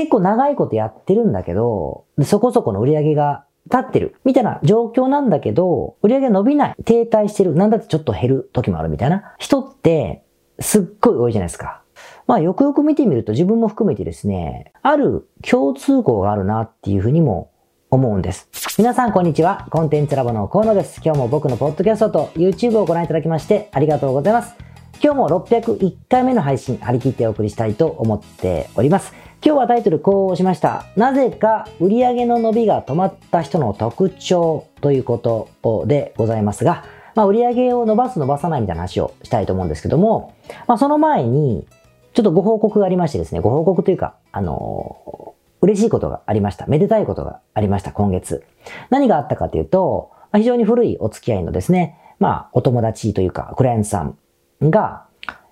結構長いことやってるんだけど、そこそこの売り上げが立ってる、みたいな状況なんだけど、売り上げ伸びない、停滞してる、なんだってちょっと減る時もあるみたいな人って、すっごい多いじゃないですか。まあよくよく見てみると自分も含めてですね、ある共通項があるなっていうふうにも思うんです。皆さんこんにちは。コンテンツラボの河野です。今日も僕のポッドキャストと YouTube をご覧いただきましてありがとうございます。今日も601回目の配信張り切ってお送りしたいと思っております。今日はタイトルこうしました。なぜか売上の伸びが止まった人の特徴ということでございますが、まあ、売上を伸ばす伸ばさないみたいな話をしたいと思うんですけども、まあ、その前に、ちょっとご報告がありましてですね、ご報告というか、あの嬉しいことがありました。めでたいことがありました、今月。何があったかというと、非常に古いお付き合いのですね、まあ、お友達というか、クライアントさんが、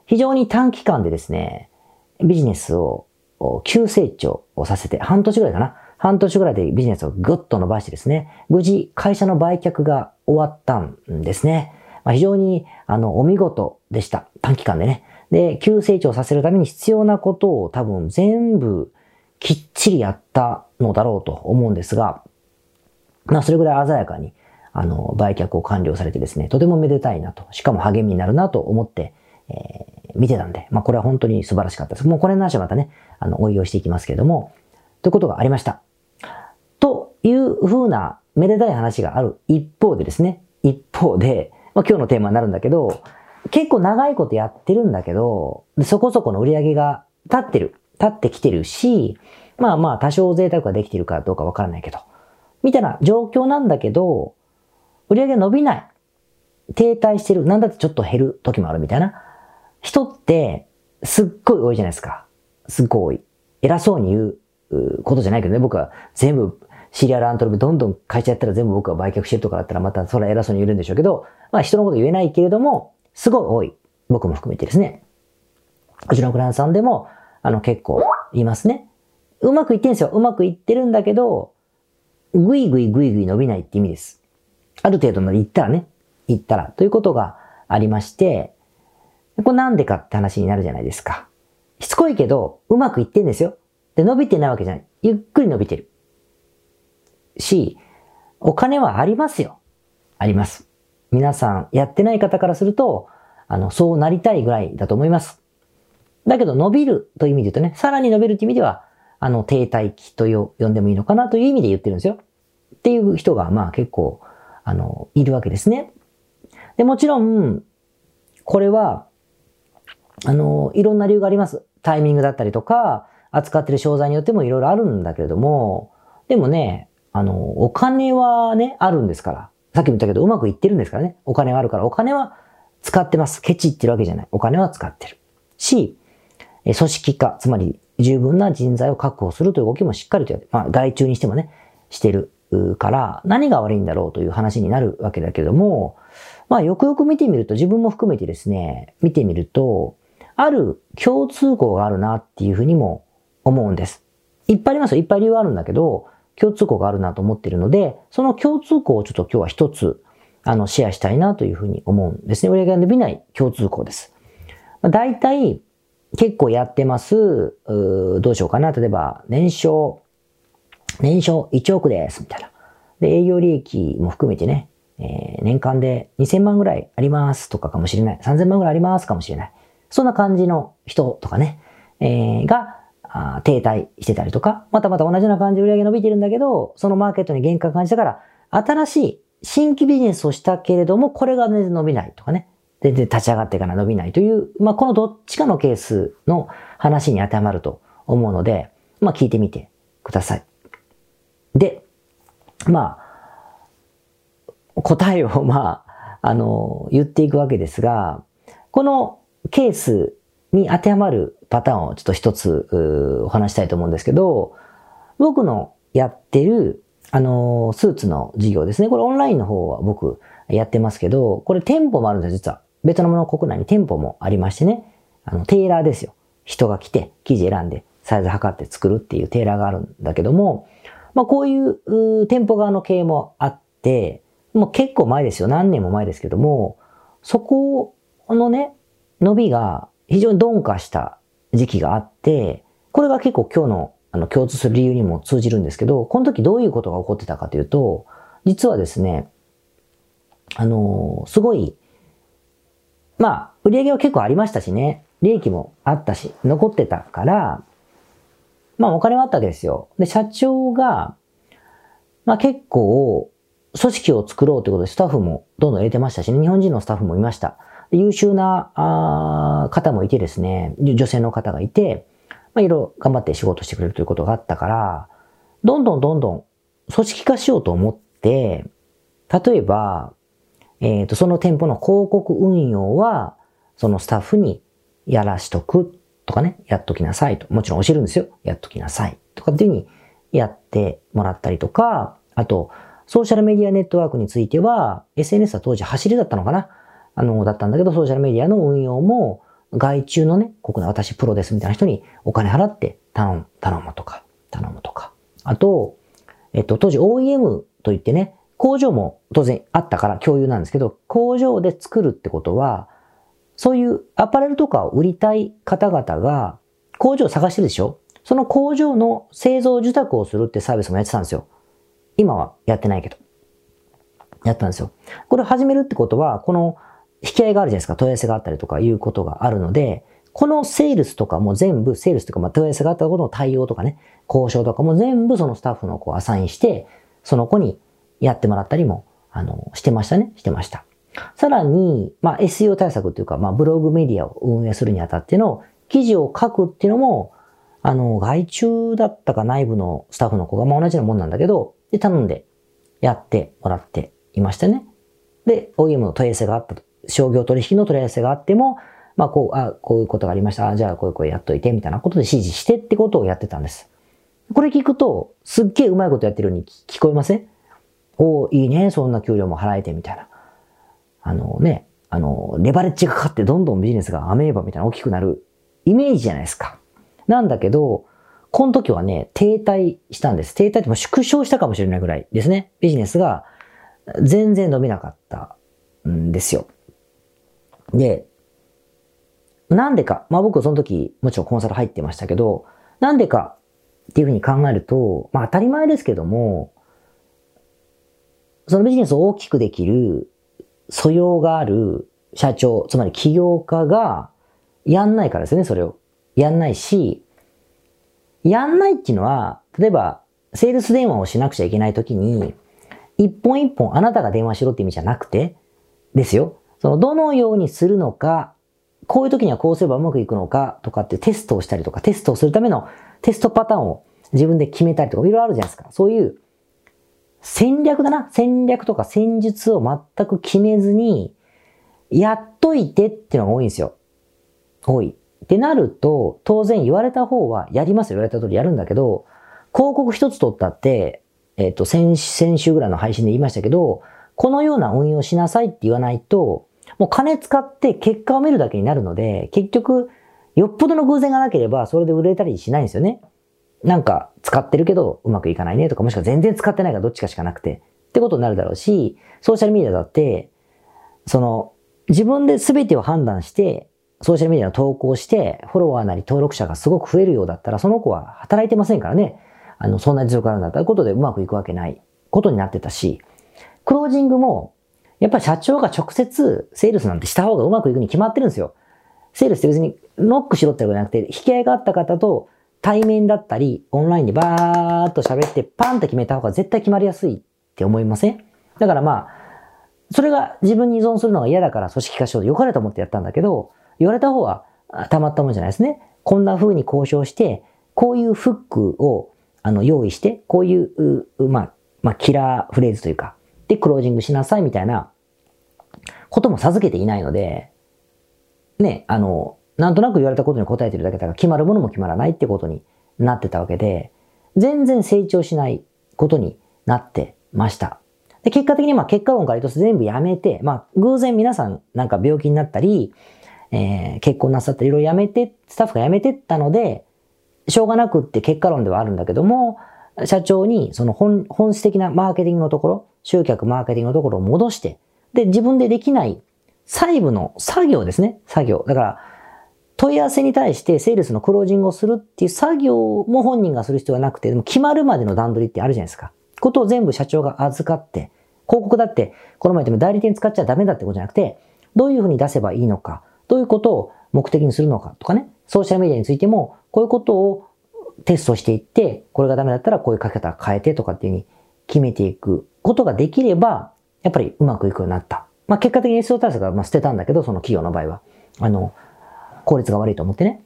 非常に短期間でですね、ビジネスを急成長をさせて、半年ぐらいかな。半年ぐらいでビジネスをぐっと伸ばしてですね、無事会社の売却が終わったんですね。まあ、非常に、あの、お見事でした。短期間でね。で、急成長させるために必要なことを多分全部きっちりやったのだろうと思うんですが、まあそれぐらい鮮やかに、あの、売却を完了されてですね、とてもめでたいなと、しかも励みになるなと思って、えー、見てたんで、まあこれは本当に素晴らしかったです。もうこれの話はまたね、あの、応用していきますけれども、ということがありました。という風なめでたい話がある一方でですね、一方で、まあ今日のテーマになるんだけど、結構長いことやってるんだけど、そこそこの売り上げが立ってる。立ってきてるし、まあまあ多少贅沢ができてるかどうかわからないけど、みたいな状況なんだけど、売り上げ伸びない。停滞してる。なんだってちょっと減る時もあるみたいな。人ってすっごい多いじゃないですか。すっごい多い。偉そうに言うことじゃないけどね、僕は全部シリアルアントロプどんどん会社やったら全部僕は売却してるとかだったらまたそれは偉そうに言えるんでしょうけど、まあ人のこと言えないけれども、すごい多い。僕も含めてですね。うちのクランさんでも、あの結構いますね。うまくいってんすよ。うまくいってるんだけど、ぐいぐいぐいぐい伸びないって意味です。ある程度まで行ったらね、行ったらということがありまして、これなんでかって話になるじゃないですか。しつこいけど、うまくいってんですよ。で、伸びてないわけじゃない。ゆっくり伸びてる。し、お金はありますよ。あります。皆さん、やってない方からすると、あの、そうなりたいぐらいだと思います。だけど伸びるという意味で言うとね、さらに伸びるという意味では、あの、停滞期と呼んでもいいのかなという意味で言ってるんですよ。っていう人が、まあ結構、あの、いるわけですね。で、もちろん、これは、あの、いろんな理由があります。タイミングだったりとか、扱ってる商材によってもいろいろあるんだけれども、でもね、あの、お金はね、あるんですから。さっきも言ったけど、うまくいってるんですからね。お金はあるから、お金は使ってます。ケチってるわけじゃない。お金は使ってる。し、組織化、つまり十分な人材を確保するという動きもしっかりとやって、まあ外注にしてもね、してるから何が悪いんだろうという話になるわけだけども、まあよくよく見てみると自分も含めてですね、見てみると、ある共通項があるなっていうふうにも思うんです。いっぱいありますよ。いっぱい理由があるんだけど、共通項があるなと思っているので、その共通項をちょっと今日は一つ、あの、シェアしたいなというふうに思うんですね。売上が伸びない共通項です。まあ、大体、結構やってます。どうしようかな。例えば、年商、年商1億です。みたいな。で、営業利益も含めてね、えー、年間で2000万ぐらいありますとかかもしれない。3000万ぐらいありますかもしれない。そんな感じの人とかね、えー、が、停滞してたりとか、またまた同じような感じで売り上げ伸びてるんだけど、そのマーケットに限界感じたから、新しい新規ビジネスをしたけれども、これが全然伸びないとかね。全然立ち上がってから伸びないという、まあ、このどっちかのケースの話に当てはまると思うので、まあ、聞いてみてください。で、まあ、答えを、まあ、あの、言っていくわけですが、このケースに当てはまるパターンをちょっと一つお話したいと思うんですけど、僕のやってる、あの、スーツの事業ですね。これオンラインの方は僕やってますけど、これ店舗もあるんですよ実は。ベトナムの国内に店舗もありましてね、あの、テーラーですよ。人が来て、生地選んで、サイズ測って作るっていうテーラーがあるんだけども、まあこういう店舗側の経営もあって、もう結構前ですよ。何年も前ですけども、そこのね、伸びが非常に鈍化した時期があって、これが結構今日のあの、共通する理由にも通じるんですけど、この時どういうことが起こってたかというと、実はですね、あのすごい、まあ、売り上げは結構ありましたしね、利益もあったし、残ってたから、まあお金はあったわけですよ。で、社長が、まあ結構、組織を作ろうということでスタッフもどんどん入れてましたしね、日本人のスタッフもいました。優秀なあ方もいてですね、女性の方がいて、まあ、いろいろ頑張って仕事してくれるということがあったから、どんどんどんどん組織化しようと思って、例えば、えっ、ー、と、その店舗の広告運用は、そのスタッフにやらしとくとかね、やっときなさいと。もちろん教えるんですよ。やっときなさい。とかっていうふうにやってもらったりとか、あと、ソーシャルメディアネットワークについては、SNS は当時走りだったのかなあの、だったんだけど、ソーシャルメディアの運用も、外注のね、ここで私プロですみたいな人にお金払って頼む、頼むとか、頼むとか。あと、えっと、当時 OEM といってね、工場も当然あったから共有なんですけど、工場で作るってことは、そういうアパレルとかを売りたい方々が工場を探してるでしょ？その工場の製造受託をするってサービスもやってたんですよ。今はやってないけど。やったんですよ。これを始めるってことは、この引き合いがあるじゃないですか。問い合わせがあったりとかいうことがあるので、このセールスとかも全部、セールスとか、まあ、問い合わせがあったことの対応とかね、交渉とかも全部そのスタッフの子をアサインして、その子にやってもらったりも、あの、してましたね。してました。さらに、まあ、SEO 対策っていうか、まあ、ブログメディアを運営するにあたっての記事を書くっていうのも、あの、外注だったか内部のスタッフの子が、まあ、同じようなもんなんだけど、で、頼んでやってもらっていましたね。で、OEM の問い合わせがあったと。商業取引の問い合わせがあっても、まあ、こう、あ、こういうことがありました。あ、じゃあ、こういう声やっといて、みたいなことで指示してってことをやってたんです。これ聞くと、すっげえうまいことやってるように聞こえません？おいいね、そんな給料も払えて、みたいな。あのね、あの、レバレッジがかかってどんどんビジネスがアメーバみたいな大きくなるイメージじゃないですか。なんだけど、この時はね、停滞したんです。停滞っても縮小したかもしれないぐらいですね。ビジネスが全然伸びなかったんですよ。で、なんでか、まあ僕その時もちろんコンサル入ってましたけど、なんでかっていうふうに考えると、まあ当たり前ですけども、そのビジネスを大きくできる素養がある社長、つまり起業家がやんないからですね、それを。やんないし、やんないっていうのは、例えば、セールス電話をしなくちゃいけないときに、一本一本あなたが電話しろって意味じゃなくて、ですよ。その、どのようにするのか、こういう時にはこうすればうまくいくのかとかってテストをしたりとか、テストをするためのテストパターンを自分で決めたりとか、いろいろあるじゃないですか。そういう戦略だな。戦略とか戦術を全く決めずに、やっといてっていうのが多いんですよ。多い。ってなると、当然言われた方はやりますよ。言われた通りやるんだけど、広告一つ取ったって、えっ、ー、と、先、先週ぐらいの配信で言いましたけど、このような運用しなさいって言わないと、もう金使って結果を見るだけになるので、結局、よっぽどの偶然がなければ、それで売れたりしないんですよね。なんか、使ってるけどうまくいかないねとか、もしくは全然使ってないからどっちかしかなくて、ってことになるだろうし、ソーシャルメディアだって、その、自分で全てを判断して、ソーシャルメディアを投稿して、フォロワーなり登録者がすごく増えるようだったら、その子は働いてませんからね。あの、そんな実力あるんだったら、ことでうまくいくわけないことになってたし、クロージングも、やっぱり社長が直接セールスなんてした方がうまくいくに決まってるんですよ。セールスって別にノックしろってことじゃなくて、引き合いがあった方と対面だったり、オンラインでバーっと喋ってパンって決めた方が絶対決まりやすいって思いません？だからまあ、それが自分に依存するのが嫌だから組織化しようと良かれと思ってやったんだけど、言われた方はたまったもんじゃないですね。こんな風に交渉して、こういうフックをあの用意して、こういう、まあ、まあ、キラーフレーズというか、で、クロージングしなさいみたいなことも授けていないので、ね、あの、なんとなく言われたことに答えてるだけだから決まるものも決まらないってことになってたわけで、全然成長しないことになってました。で結果的にまあ結果論から言うと全部やめて、まあ偶然皆さんなんか病気になったり、えー、結婚なさったりいろいろやめて、スタッフが辞めてったので、しょうがなくって結果論ではあるんだけども、社長にその本本質的なマーケティングのところ、集客マーケティングのところを戻して、で、自分でできない細部の作業ですね。作業。だから、問い合わせに対してセールスのクロージングをするっていう作業も本人がする必要はなくて、でも決まるまでの段取りってあるじゃないですか。ことを全部社長が預かって、広告だって、この前でも代理店使っちゃダメだってことじゃなくて、どういうふうに出せばいいのか、どういうことを目的にするのかとかね、ソーシャルメディアについても、こういうことをテストしていって、これがダメだったらこういう書き方変えてとかっていうふうに決めていくことができれば、やっぱりうまくいくようになった。まあ結果的に SEO 対策はま捨てたんだけど、その企業の場合は。あの、効率が悪いと思ってね。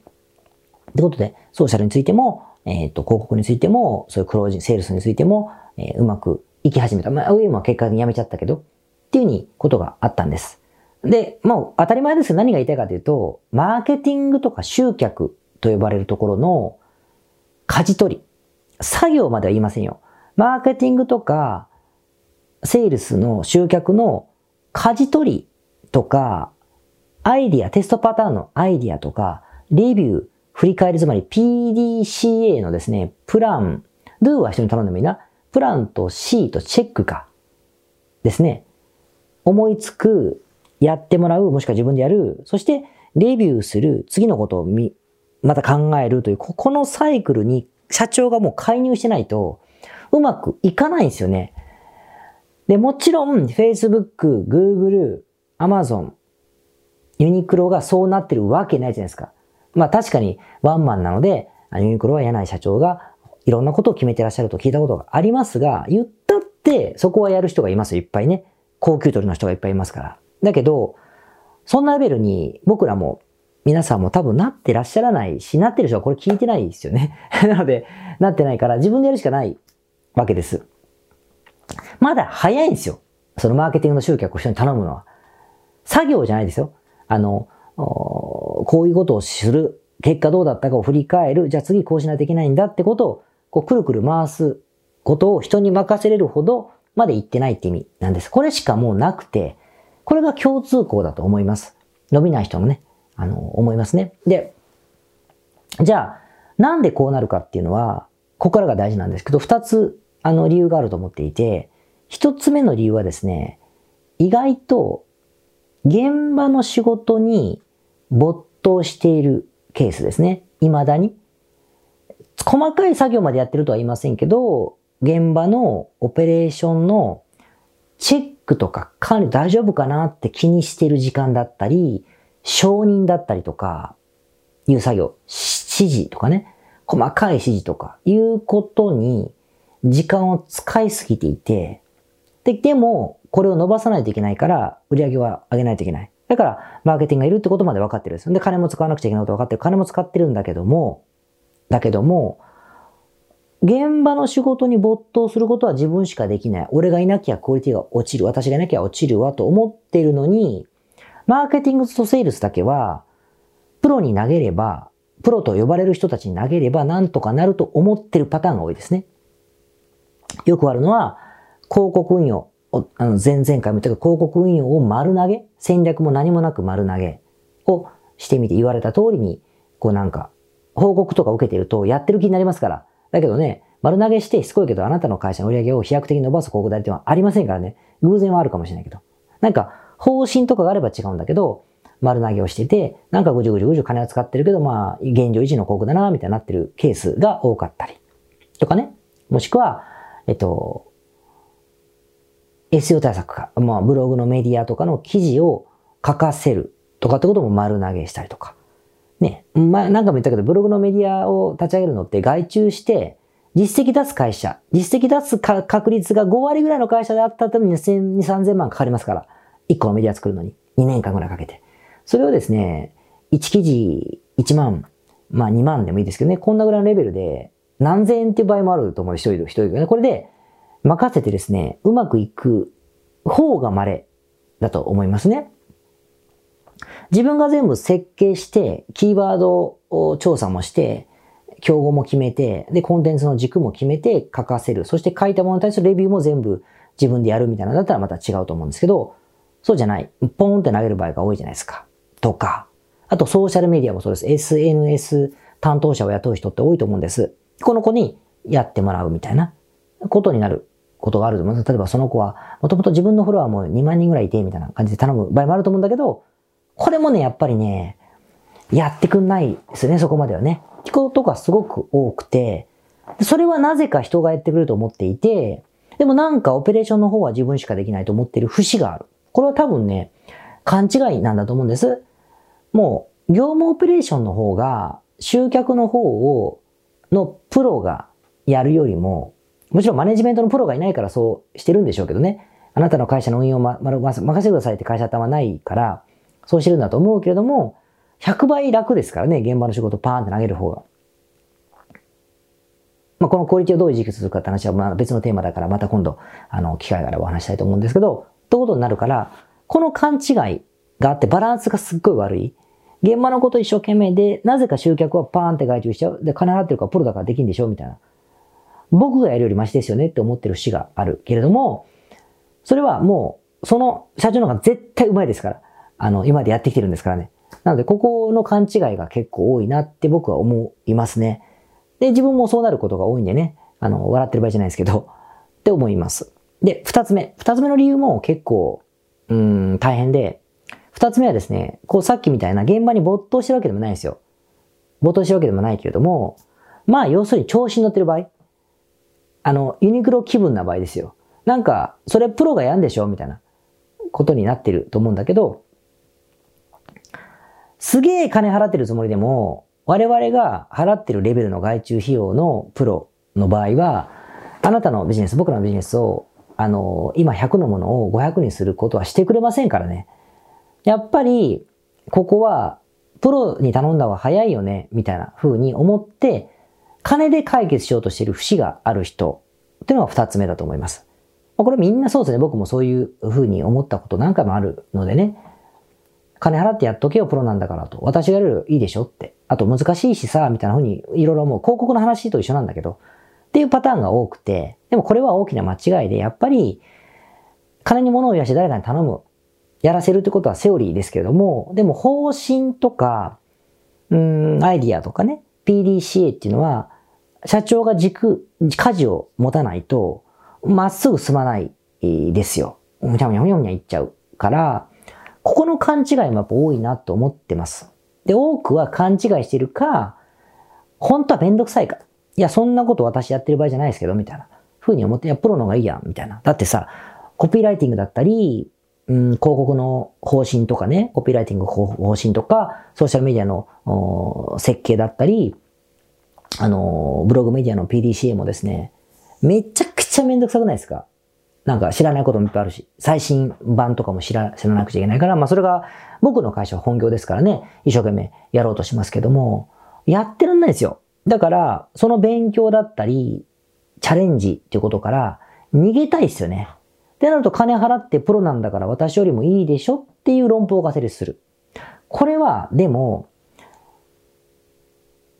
ってことで、ソーシャルについても、えっ、ー、と、広告についても、そういうクロージング、セールスについても、えー、うまくいき始めた。まあ、ウィームは結果的にやめちゃったけど、っていうふうにことがあったんです。で、まあ、当たり前ですけど何が言いたいかというと、マーケティングとか集客と呼ばれるところの舵取り。作業までは言いませんよ。マーケティングとか、セールスの集客の舵取りとか、アイディア、テストパターンのアイディアとか、レビュー、振り返り、つまり PDCA のですね、プラン、do は人に頼んでもいいな。プランと C とチェックか。ですね。思いつく、やってもらう、もしくは自分でやる。そして、レビューする、次のことをみ、また考えるという、ここのサイクルに社長がもう介入してないと、うまくいかないんですよね。で、もちろん、Facebook、Google、Amazon、ユニクロがそうなってるわけないじゃないですか。まあ確かにワンマンなので、ユニクロは柳井社長がいろんなことを決めてらっしゃると聞いたことがありますが、言ったってそこはやる人がいますよ、いっぱいね。高級取りの人がいっぱいいますから。だけど、そんなレベルに僕らも皆さんも多分なってらっしゃらないし、なってる人はこれ聞いてないですよね。なので、なってないから自分でやるしかないわけです。まだ早いんですよ。そのマーケティングの集客を人に頼むのは。作業じゃないですよ。あの、こういうことをする、結果どうだったかを振り返る、じゃあ次こうしないといけないんだってことを、こうくるくる回すことを人に任せれるほどまで言ってないって意味なんです。これしかもうなくて、これが共通項だと思います。伸びない人もね、あの、思いますね。で、じゃあ、なんでこうなるかっていうのは、ここからが大事なんですけど、二つ、あの、理由があると思っていて、一つ目の理由はですね、意外と現場の仕事に没頭しているケースですね。未だに。細かい作業までやってるとは言いませんけど、現場のオペレーションのチェックとか管理大丈夫かなって気にしてる時間だったり、承認だったりとか、いう作業、指示とかね、細かい指示とか、いうことに時間を使いすぎていて、で、でも、これを伸ばさないといけないから、売り上げは上げないといけない。だから、マーケティングがいるってことまで分かってるんです。で、金も使わなくちゃいけないこと分かってる。金も使ってるんだけども、だけども、現場の仕事に没頭することは自分しかできない。俺がいなきゃクオリティが落ちる。私がいなきゃ落ちるわと思っているのに、マーケティングとセールスだけは、プロに投げれば、プロと呼ばれる人たちに投げればなんとかなると思ってるパターンが多いですね。よくあるのは、広告運用。あの前々回も言ったけど、広告運用を丸投げ戦略も何もなく丸投げをしてみて言われた通りに、こうなんか、報告とか受けてるとやってる気になりますから。だけどね、丸投げしてしつこいけど、あなたの会社の売り上げを飛躍的に伸ばす広告代理店はありませんからね。偶然はあるかもしれないけど。なんか、方針とかがあれば違うんだけど、丸投げをしてて、なんかぐじゅぐじゅぐじゅ金を使ってるけど、まあ、現状維持の広告だな、みたいになってるケースが多かったり。とかね。もしくは、えっと、SEO 対策か、まあ、ブログのメディアとかの記事を書かせるとかってことも丸投げしたりとか。ね。まあ、何回も言ったけど、ブログのメディアを立ち上げるのって外注して、実績出す会社、実績出す確率が5割ぐらいの会社であったために2000、3000万かかりますから。1個のメディア作るのに。2年間ぐらいかけて。それをですね、1記事1万、まあ2万でもいいですけどね、こんなぐらいのレベルで何千円っていう場合もあると思う。一人、一人ね。これで任せてですね、うまくいく方が稀だと思いますね。自分が全部設計して、キーワードを調査もして、競合も決めて、で、コンテンツの軸も決めて書かせる。そして書いたものに対するレビューも全部自分でやるみたいなのだったらまた違うと思うんですけど、そうじゃない。ポーンって投げる場合が多いじゃないですか。とか。あとソーシャルメディアもそうです。SNS 担当者を雇う人って多いと思うんです。この子にやってもらうみたいなことになることがあると思います。例えばその子は、もともと自分のフロワーも2万人ぐらいいて、みたいな感じで頼む場合もあると思うんだけど、これもね、やっぱりね、やってくんないですね、そこまではね。聞くことがすごく多くて、それはなぜか人がやってくれると思っていて、でもなんかオペレーションの方は自分しかできないと思っている節がある。これは多分ね、勘違いなんだと思うんです。もう、業務オペレーションの方が、集客の方を、のプロがやるよりも、もちろんマネジメントのプロがいないからそうしてるんでしょうけどね。あなたの会社の運用を、ま、ま、任せてくださいって会社頭ないから、そうしてるんだと思うけれども、100倍楽ですからね、現場の仕事パーンって投げる方が。まあ、このクオリティをどういう時期するかって話はまあ別のテーマだからまた今度、あの、機会があればお話したいと思うんですけど、ということになるから、この勘違いがあってバランスがすっごい悪い。現場のこと一生懸命で、なぜか集客はパーンって外注しちゃう。で、金払ってるからプロだからできんでしょみたいな。僕がやるよりマシですよねって思ってる節があるけれども、それはもう、その社長の方が絶対うまいですから。あの、今までやってきてるんですからね。なので、ここの勘違いが結構多いなって僕は思いますね。で、自分もそうなることが多いんでね、あの、笑ってる場合じゃないですけど、って思います。で、二つ目。二つ目の理由も結構、うん、大変で、二つ目はですね、こうさっきみたいな現場に没頭してるわけでもないんですよ。没頭してるわけでもないけれども、まあ、要するに調子に乗ってる場合。あの、ユニクロ気分な場合ですよ。なんか、それプロがやんでしょ？みたいなことになってると思うんだけど、すげえ金払ってるつもりでも、我々が払ってるレベルの外注費用のプロの場合は、あなたのビジネス、僕らのビジネスを、あの、今100のものを500にすることはしてくれませんからね。やっぱり、ここは、プロに頼んだ方が早いよね、みたいな風に思って、金で解決しようとしている節がある人っていうのが二つ目だと思います。これみんなそうですね。僕もそういう風に思ったこと何回もあるのでね。金払ってやっとけよ、プロなんだからと。私がやるよいいでしょ？って。あと難しいしさ、みたいな風にいろいろもう広告の話と一緒なんだけど、っていうパターンが多くて、でもこれは大きな間違いで、やっぱり、金に物を言わして誰かに頼む。やらせるってことはセオリーですけれども、でも方針とか、うん、アイディアとかね、PDCA っていうのは、社長が軸、舵を持たないと、まっすぐ進まないですよ。むちゃむちゃむにゃむにゃいっちゃうから、ここの勘違いもやっぱ多いなと思ってます。で、多くは勘違いしてるか、本当はめんどくさいか。いや、そんなこと私やってる場合じゃないですけど、みたいな。ふうに思って、いや、プロの方がいいやん、みたいな。だってさ、コピーライティングだったり、うん、広告の方針とかね、コピーライティング方針とか、ソーシャルメディアの設計だったり、あの、ブログメディアの PDCA もですね、めちゃくちゃめんどくさくないですか？なんか知らないこともいっぱいあるし、最新版とかも知ら知らなくちゃいけないから、まあそれが僕の会社は本業ですからね、一生懸命やろうとしますけども、やってらんないですよ。だから、その勉強だったり、チャレンジっていうことから逃げたいですよね。ってなると金払ってプロなんだから私よりもいいでしょっていう論法が成立する。これは、でも、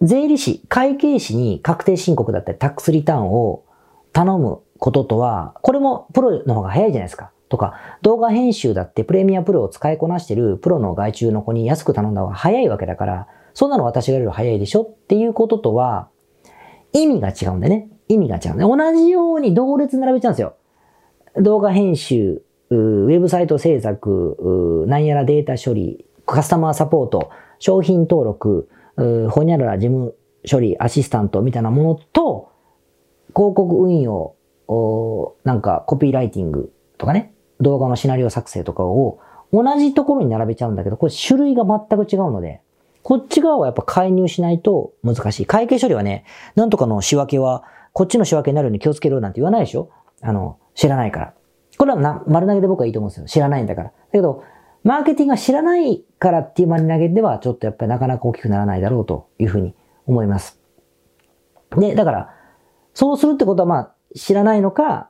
税理士、会計士に確定申告だったりタックスリターンを頼むこととは、これもプロの方が早いじゃないですか。とか、動画編集だってプレミアプロを使いこなしてるプロの外注の子に安く頼んだ方が早いわけだから、そんなの私がより早いでしょっていうこととは、意味が違うんでね。意味が違うんで。同じように同列並べちゃうんですよ。動画編集、ウェブサイト制作、なんやらデータ処理、カスタマーサポート、商品登録、ほにゃらら事務処理、アシスタントみたいなものと、広告運用、なんかコピーライティングとかね、動画のシナリオ作成とかを同じところに並べちゃうんだけど、これ種類が全く違うので、こっち側はやっぱ介入しないと難しい。会計処理はね、なんとかの仕分けは、こっちの仕分けになるように気をつけろなんて言わないでしょあの、知らないから。これはな丸投げで僕はいいと思うんですよ。知らないんだから。だけど、マーケティングが知らないからっていう丸投げでは、ちょっとやっぱりなかなか大きくならないだろうというふうに思います。で、だから、そうするってことはまあ、知らないのか、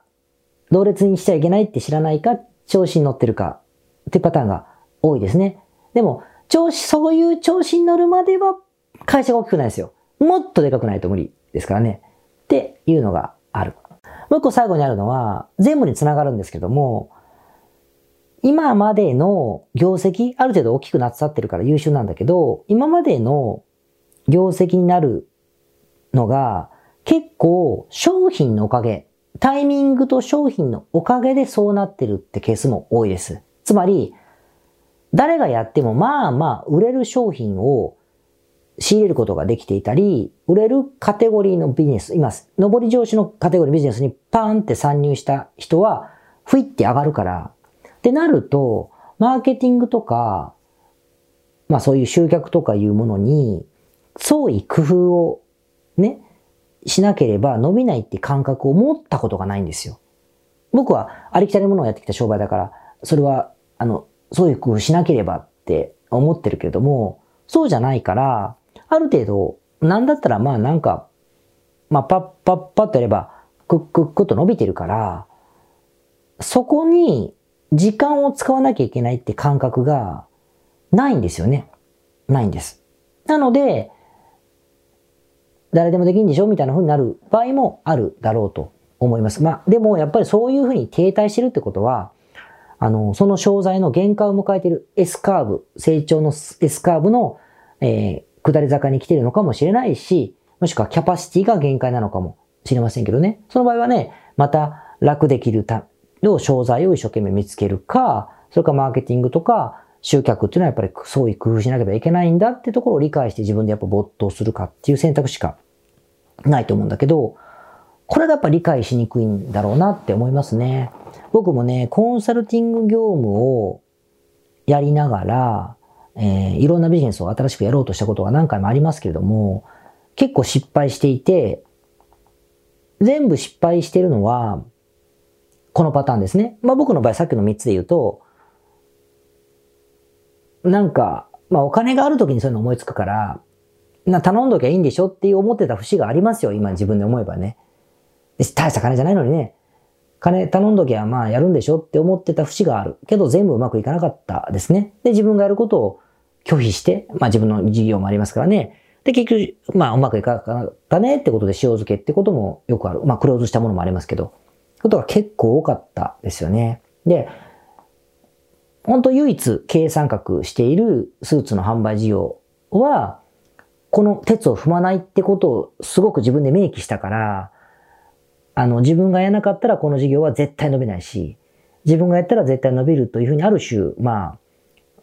同列にしちゃいけないって知らないか、調子に乗ってるかってパターンが多いですね。でも、調子、そういう調子に乗るまでは会社が大きくないですよ。もっとでかくないと無理ですからね。っていうのがある。もう一個最後にあるのは、全部につながるんですけども、今までの業績、ある程度大きくなっさってるから優秀なんだけど、今までの業績になるのが、結構商品のおかげ、タイミングと商品のおかげでそうなってるってケースも多いです。つまり、誰がやってもまあまあ売れる商品を仕入れることができていたり、売れるカテゴリーのビジネス、今、上り上司のカテゴリービジネスにパーンって参入した人は、ふいって上がるから、ってなると、マーケティングとか、まあそういう集客とかいうものに、創意工夫をね、しなければ伸びないって感覚を持ったことがないんですよ。僕はありきたりものをやってきた商売だから、それは、あの、そういう工夫しなければって思ってるけれども、そうじゃないから、ある程度、なんだったらまあなんか、まあパッパッパッとやれば、クックックと伸びてるから、そこに時間を使わなきゃいけないって感覚がないんですよね。ないんです。なので、誰でもできんでしょ？みたいな風になる場合もあるだろうと思います。まあ、でもやっぱりそういう風に停滞してるってことは、あの、その商材の限界を迎えている S カーブ、成長の S カーブの、えー、下り坂に来てるのかもしれないし、もしくはキャパシティが限界なのかもしれませんけどね。その場合はね、また楽できるたの商材を一生懸命見つけるか、それかマーケティングとか集客っていうのはやっぱりそういう工夫しなければいけないんだってところを理解して自分でやっぱ没頭するかっていう選択しかないと思うんだけど、これがやっぱ理解しにくいんだろうなって思いますね。僕もね、コンサルティング業務をやりながら、えー、いろんなビジネスを新しくやろうとしたことが何回もありますけれども、結構失敗していて、全部失敗してるのは、このパターンですね。まあ僕の場合さっきの3つで言うと、なんか、まあお金がある時にそういうの思いつくから、な頼んどきゃいいんでしょっていう思ってた節がありますよ、今自分で思えばね。大した金じゃないのにね、金頼んどきゃまあやるんでしょって思ってた節がある。けど全部うまくいかなかったですね。で、自分がやることを拒否して、まあ自分の事業もありますからね。で、結局、まあうまくいかなかったねってことで塩漬けってこともよくある。まあクローズしたものもありますけど。ことが結構多かったですよね。で、本当唯一経営参画しているスーツの販売事業は、この鉄を踏まないってことをすごく自分で明記したから、あの、自分がやらなかったらこの事業は絶対伸びないし、自分がやったら絶対伸びるというふうにある種、まあ、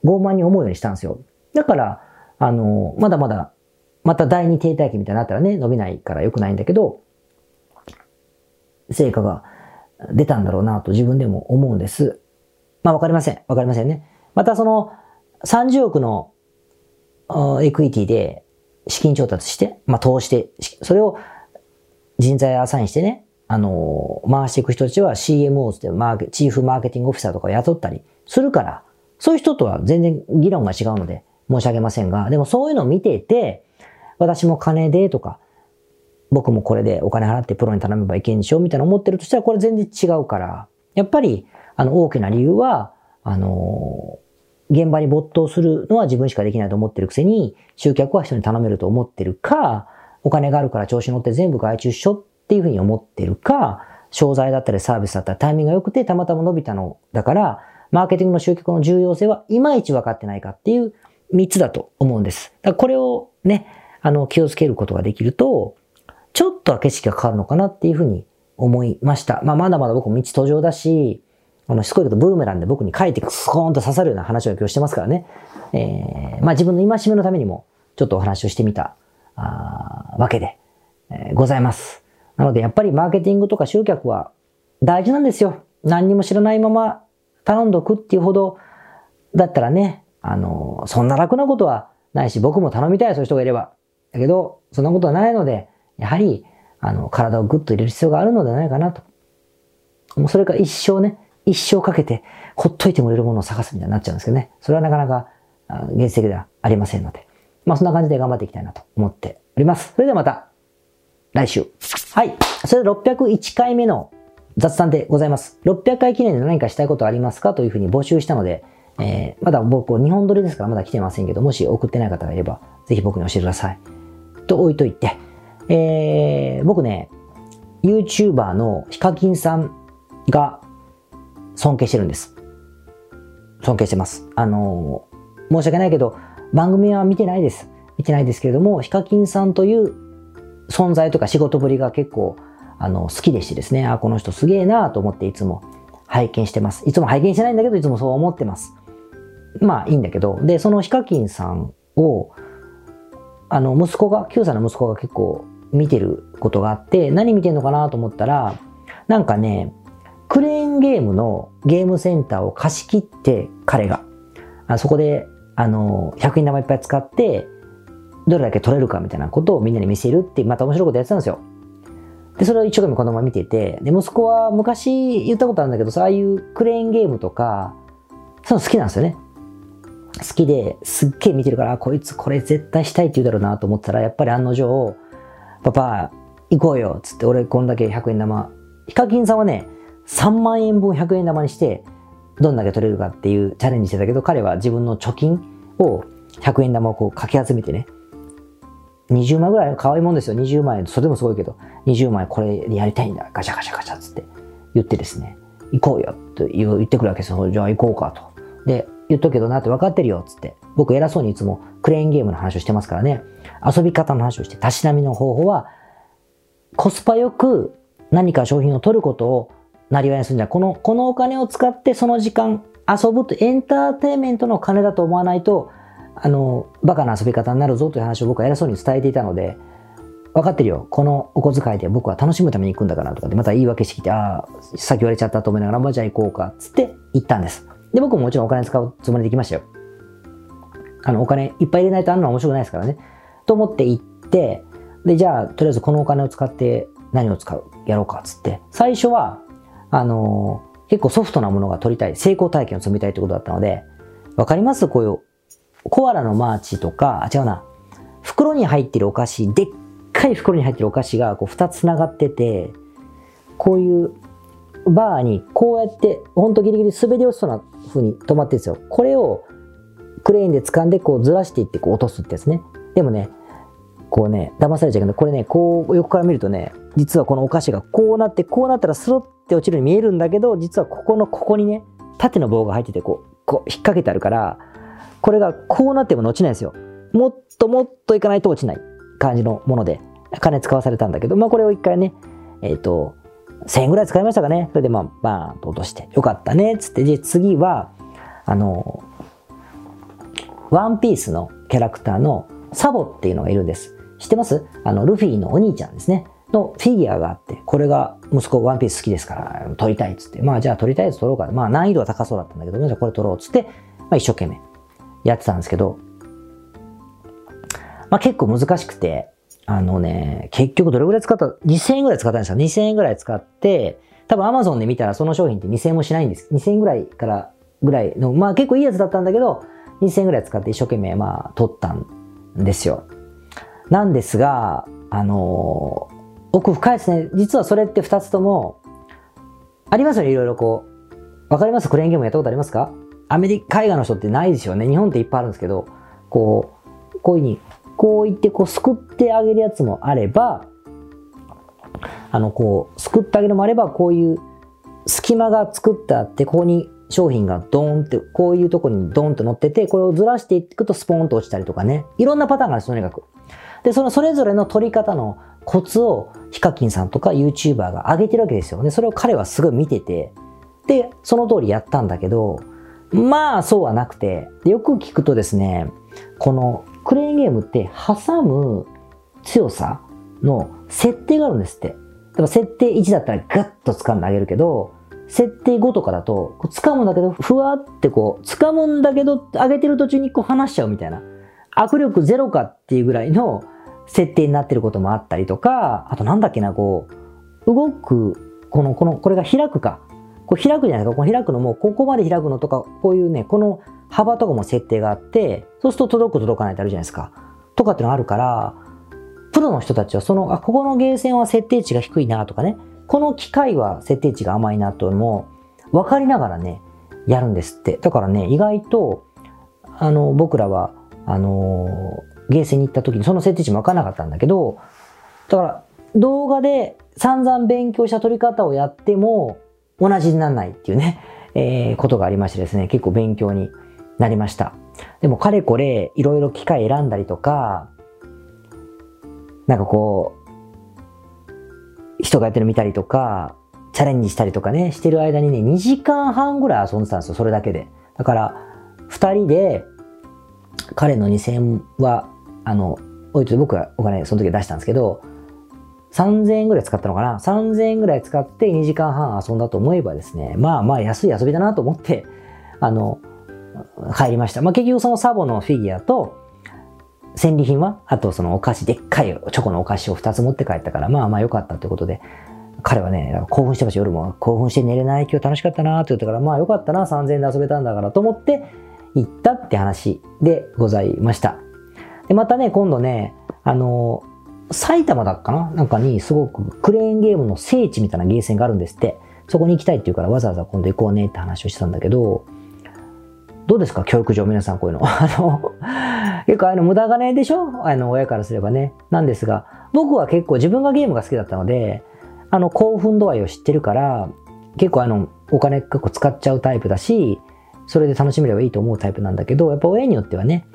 傲慢に思うようにしたんですよ。だから、あの、まだまだ、また第二停滞期みたいになったらね、伸びないから良くないんだけど、成果が出たんだろうなと自分でも思うんです。まあわかりません。わかりませんね。またその30億のエクイティで資金調達して、まあ投資して、それを人材アサインしてね、あの、回していく人たちは CMO ってマーケ、チーフマーケティングオフィサーとか雇ったりするから、そういう人とは全然議論が違うので申し上げませんが、でもそういうのを見ていて、私も金でとか、僕もこれでお金払ってプロに頼めばいけんでしょみたいな思ってるとしたらこれ全然違うから、やっぱり、あの、大きな理由は、あの、現場に没頭するのは自分しかできないと思ってるくせに、集客は人に頼めると思ってるか、お金があるから調子乗って全部外注しょっていうふうに思ってるか、商材だったりサービスだったらタイミングが良くてたまたま伸びたのだから、マーケティングの集客の重要性はいまいち分かってないかっていう3つだと思うんです。だからこれをね、あの、気をつけることができると、ちょっとは景色が変わるのかなっていうふうに思いました。まあ、まだまだ僕も道途上だし、あの、しつこいことブーメランで僕に書いてスコーンと刺さるような話を今日してますからね。えー、まあ自分の戒めのためにも、ちょっとお話をしてみた、あわけで、えー、ございます。なのでやっぱりマーケティングとか集客は大事なんですよ。何にも知らないまま頼んどくっていうほどだったらね、あの、そんな楽なことはないし、僕も頼みたい、そういう人がいれば。だけど、そんなことはないので、やはり、あの、体をグッと入れる必要があるのではないかなと。もうそれから一生ね、一生かけて、ほっといてもらえるものを探すみたいになっちゃうんですけどね。それはなかなか、現実的ではありませんので。まあそんな感じで頑張っていきたいなと思っております。それではまた、来週。はい。それで601回目の雑談でございます。600回記念で何かしたいことありますか？というふうに募集したので、えー、まだ僕、日本撮りですからまだ来てませんけど、もし送ってない方がいれば、ぜひ僕に教えてください。と置いといて、えー、僕ね、YouTuber のヒカキンさんが尊敬してるんです。尊敬してます。あのー、申し訳ないけど、番組は見てないです。見てないですけれども、ヒカキンさんという存在とか仕事ぶりが結構、あの、好きでしてですね、あ、この人すげえなと思っていつも拝見してます。いつも拝見してないんだけど、いつもそう思ってます。まあいいんだけど、で、そのヒカキンさんを、あの、息子が、9歳の息子が結構見てることがあって、何見てんのかなと思ったら、なんかね、クレーンゲームのゲームセンターを貸し切って、彼が。あそこで、あの、100円玉いっぱい使って、どれだけ取れるかみたいなことをみんなに見せるって、また面白いことやってたんですよ。で、それを一生懸命子供が見てて、で、息子は昔言ったことあるんだけど、そうああいうクレーンゲームとか、その好きなんですよね。好きですっげえ見てるから、こいつこれ絶対したいって言うだろうなと思ったら、やっぱり案の定、パパ、行こうよっつって俺こんだけ100円玉。ヒカキンさんはね、3万円分100円玉にして、どんだけ取れるかっていうチャレンジしてたけど、彼は自分の貯金を100円玉をこうかき集めてね、20万ぐらい可愛いもんですよ。20万円。それでもすごいけど、20万円これやりたいんだ。ガチャガチャガチャっつって言ってですね、行こうよと言ってくるわけですよ。じゃあ行こうかと。で、言っとくけどなって分かってるよ、つって。僕偉そうにいつもクレーンゲームの話をしてますからね。遊び方の話をして、たしなみの方法は、コスパよく何か商品を取ることをなりわいにするんじゃこの、このお金を使ってその時間遊ぶとエンターテインメントの金だと思わないと、あの、バカな遊び方になるぞという話を僕は偉そうに伝えていたので、分かってるよ。このお小遣いで僕は楽しむために行くんだからとかで、また言い訳してきて、ああ、さっき言われちゃったと思いながら、まあ、じゃあ行こうか、つって行ったんです。で、僕ももちろんお金使うつもりで行きましたよ。あの、お金いっぱい入れないとあんのは面白くないですからね。と思って行って、で、じゃあ、とりあえずこのお金を使って何を使う？やろうか、つって。最初は、あのー、結構ソフトなものが取りたい、成功体験を積みたいってことだったので、わかります？こういうコアラのマーチとか、あ、違うな。袋に入ってるお菓子、でっかい袋に入ってるお菓子がこう2つ繋がってて、こういうバーにこうやって、ほんとギリギリ滑り落ちそうな風に止まってですよ。これをクレーンで掴んでこうずらしていってこう落とすってやつね。でもね、こうね、騙されちゃうけど、これね、こう横から見るとね、実はこのお菓子がこうなって、こうなったらスロって落ちるように見えるんだけど、実はここのここにね、縦の棒が入ってて、こう、こう引っ掛けてあるから、これがこうなっても落ちないんですよ。もっともっといかないと落ちない感じのもので、金使わされたんだけど、まあこれを一回ね、えっ、ー、と、1000円ぐらい使いましたかね。それでまあ、バーンと落として、よかったね、つって。で、次は、あの、ワンピースのキャラクターのサボっていうのがいるんです。知ってます？あの、ルフィのお兄ちゃんですね。のフィギュアがあって、これが息子ワンピース好きですから、撮りたいっつって。まあじゃあ撮りたいやつ撮ろうか。まあ難易度は高そうだったんだけど、じゃあこれ撮ろうっつって、まあ一生懸命やってたんですけど、まあ結構難しくて、あのね、結局どれぐらい使った ?2000 円ぐらい使ったんですよ。2000円ぐらい使って、多分 Amazon で見たらその商品って2000円もしないんです。2000円ぐらいからぐらいの、まあ結構いいやつだったんだけど、2000円ぐらい使って一生懸命まあ取ったんですよ。なんですが、あのー、奥深いですね。実はそれって2つとも、ありますよね、いろいろこう。わかります？クレーンゲームやったことありますか？アメリカ、海外の人ってないですよね。日本っていっぱいあるんですけど、こう、こういうふうに、こう言ってこう、すくってあげるやつもあれば、あの、こう、すくってあげるもあれば、こういう隙間が作ってあって、ここに商品がドーンって、こういうとこにドーンと乗ってて、これをずらしていくとスポーンと落ちたりとかね。いろんなパターンがあるんです、とにかく。で、そのそれぞれの取り方のコツをヒカキンさんとか YouTuber が上げてるわけですよ。で、それを彼はすごい見てて、で、その通りやったんだけど、まあそうはなくて、よく聞くとですね、このクレーンゲームって挟む強さの設定があるんですって。だから設定1だったらガッと掴んであげるけど、設定5とかだと、掴むんだけど、ふわってこう、掴むんだけど、上げてる途中にこう離しちゃうみたいな。握力ゼロかっていうぐらいの設定になってることもあったりとか、あとなんだっけな、こう、動く、この、この、これが開くか。こう開くじゃないですか。この開くのも、ここまで開くのとか、こういうね、この幅とかも設定があって、そうすると届く届かないってあるじゃないですか。とかってのがあるから、プロの人たちはその、あ、ここのゲーセンは設定値が低いなとかね、この機械は設定値が甘いなというのも、分かりながらね、やるんですって。だからね、意外と、あの、僕らは、あのー、ゲーセンに行った時にその設定値も分からなかったんだけど、だから動画で散々勉強した撮り方をやっても、同じにならないっていうね、えー、ことがありましてですね、結構勉強になりました。でもかれこれいろいろ機械選んだりとか、なんかこう、人がやってるの見たりとか、チャレンジしたりとかね、してる間にね、2時間半ぐらい遊んでたんですよ、それだけで。だから、2人で、彼の2000は、あの、置いて僕はお金その時出したんですけど、3000円ぐらい使ったのかな ?3000 円ぐらい使って2時間半遊んだと思えばですね、まあまあ安い遊びだなと思って、あの、帰りました。まあ結局そのサボのフィギュアと、戦利品はあとそのお菓子、でっかいチョコのお菓子を2つ持って帰ったから、まあまあ良かったということで、彼はね、興奮してました。夜も興奮して寝れない。今日楽しかったなって言ったから、まあ良かったな。3000円で遊べたんだからと思って行ったって話でございました。で、またね、今度ね、あの、埼玉だっかな？なんかにすごくクレーンゲームの聖地みたいなゲーセンがあるんですって。そこに行きたいって言うからわざわざ今度行こうねって話をしてたんだけど、どうですか？教育上皆さんこういうの。あの、結構あの無駄金でしょ？あの親からすればね。なんですが、僕は結構自分がゲームが好きだったので、あの興奮度合いを知ってるから、結構あのお金結構使っちゃうタイプだし、それで楽しめればいいと思うタイプなんだけど、やっぱ親によってはね、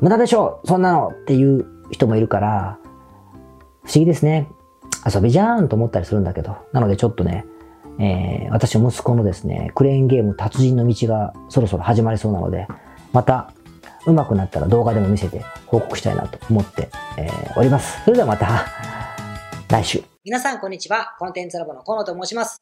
無駄でしょ？そんなのっていう人もいるから、不思議ですね。遊びじゃーんと思ったりするんだけど。なのでちょっとね、えー、私の息子のですね、クレーンゲーム達人の道がそろそろ始まりそうなので、また上手くなったら動画でも見せて報告したいなと思って、えー、おります。それではまた来週。皆さんこんにちは。コンテンツラボの河野と申します。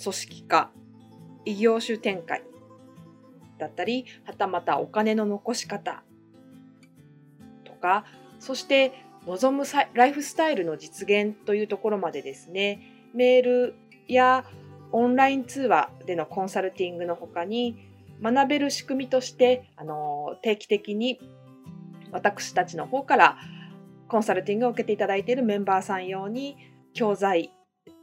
組織化、異業種展開だったり、はたまたお金の残し方とか、そして望むライフスタイルの実現というところまでですね、メールやオンライン通話でのコンサルティングの他に、学べる仕組みとして、あの定期的に私たちの方からコンサルティングを受けていただいているメンバーさん用に教材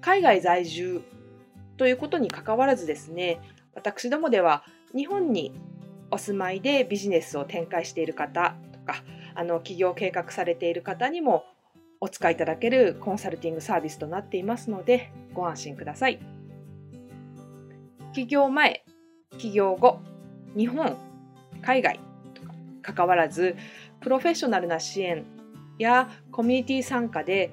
海外在住ということにかかわらずですね私どもでは日本にお住まいでビジネスを展開している方とかあの起業計画されている方にもお使いいただけるコンサルティングサービスとなっていますのでご安心ください。起業前、起業後、日本、海外とかかわらずプロフェッショナルな支援やコミュニティ参加で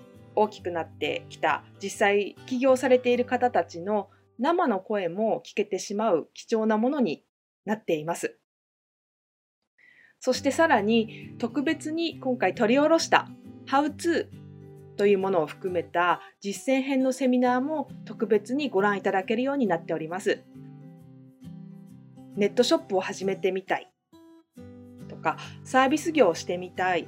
大きくなってきた実際起業されている方たちの生の声も聞けてしまう貴重なものになっています。そしてさらに特別に今回取り下ろした How to というものを含めた実践編のセミナーも特別にご覧いただけるようになっております。ネットショップを始めてみたいとかサービス業をしてみたい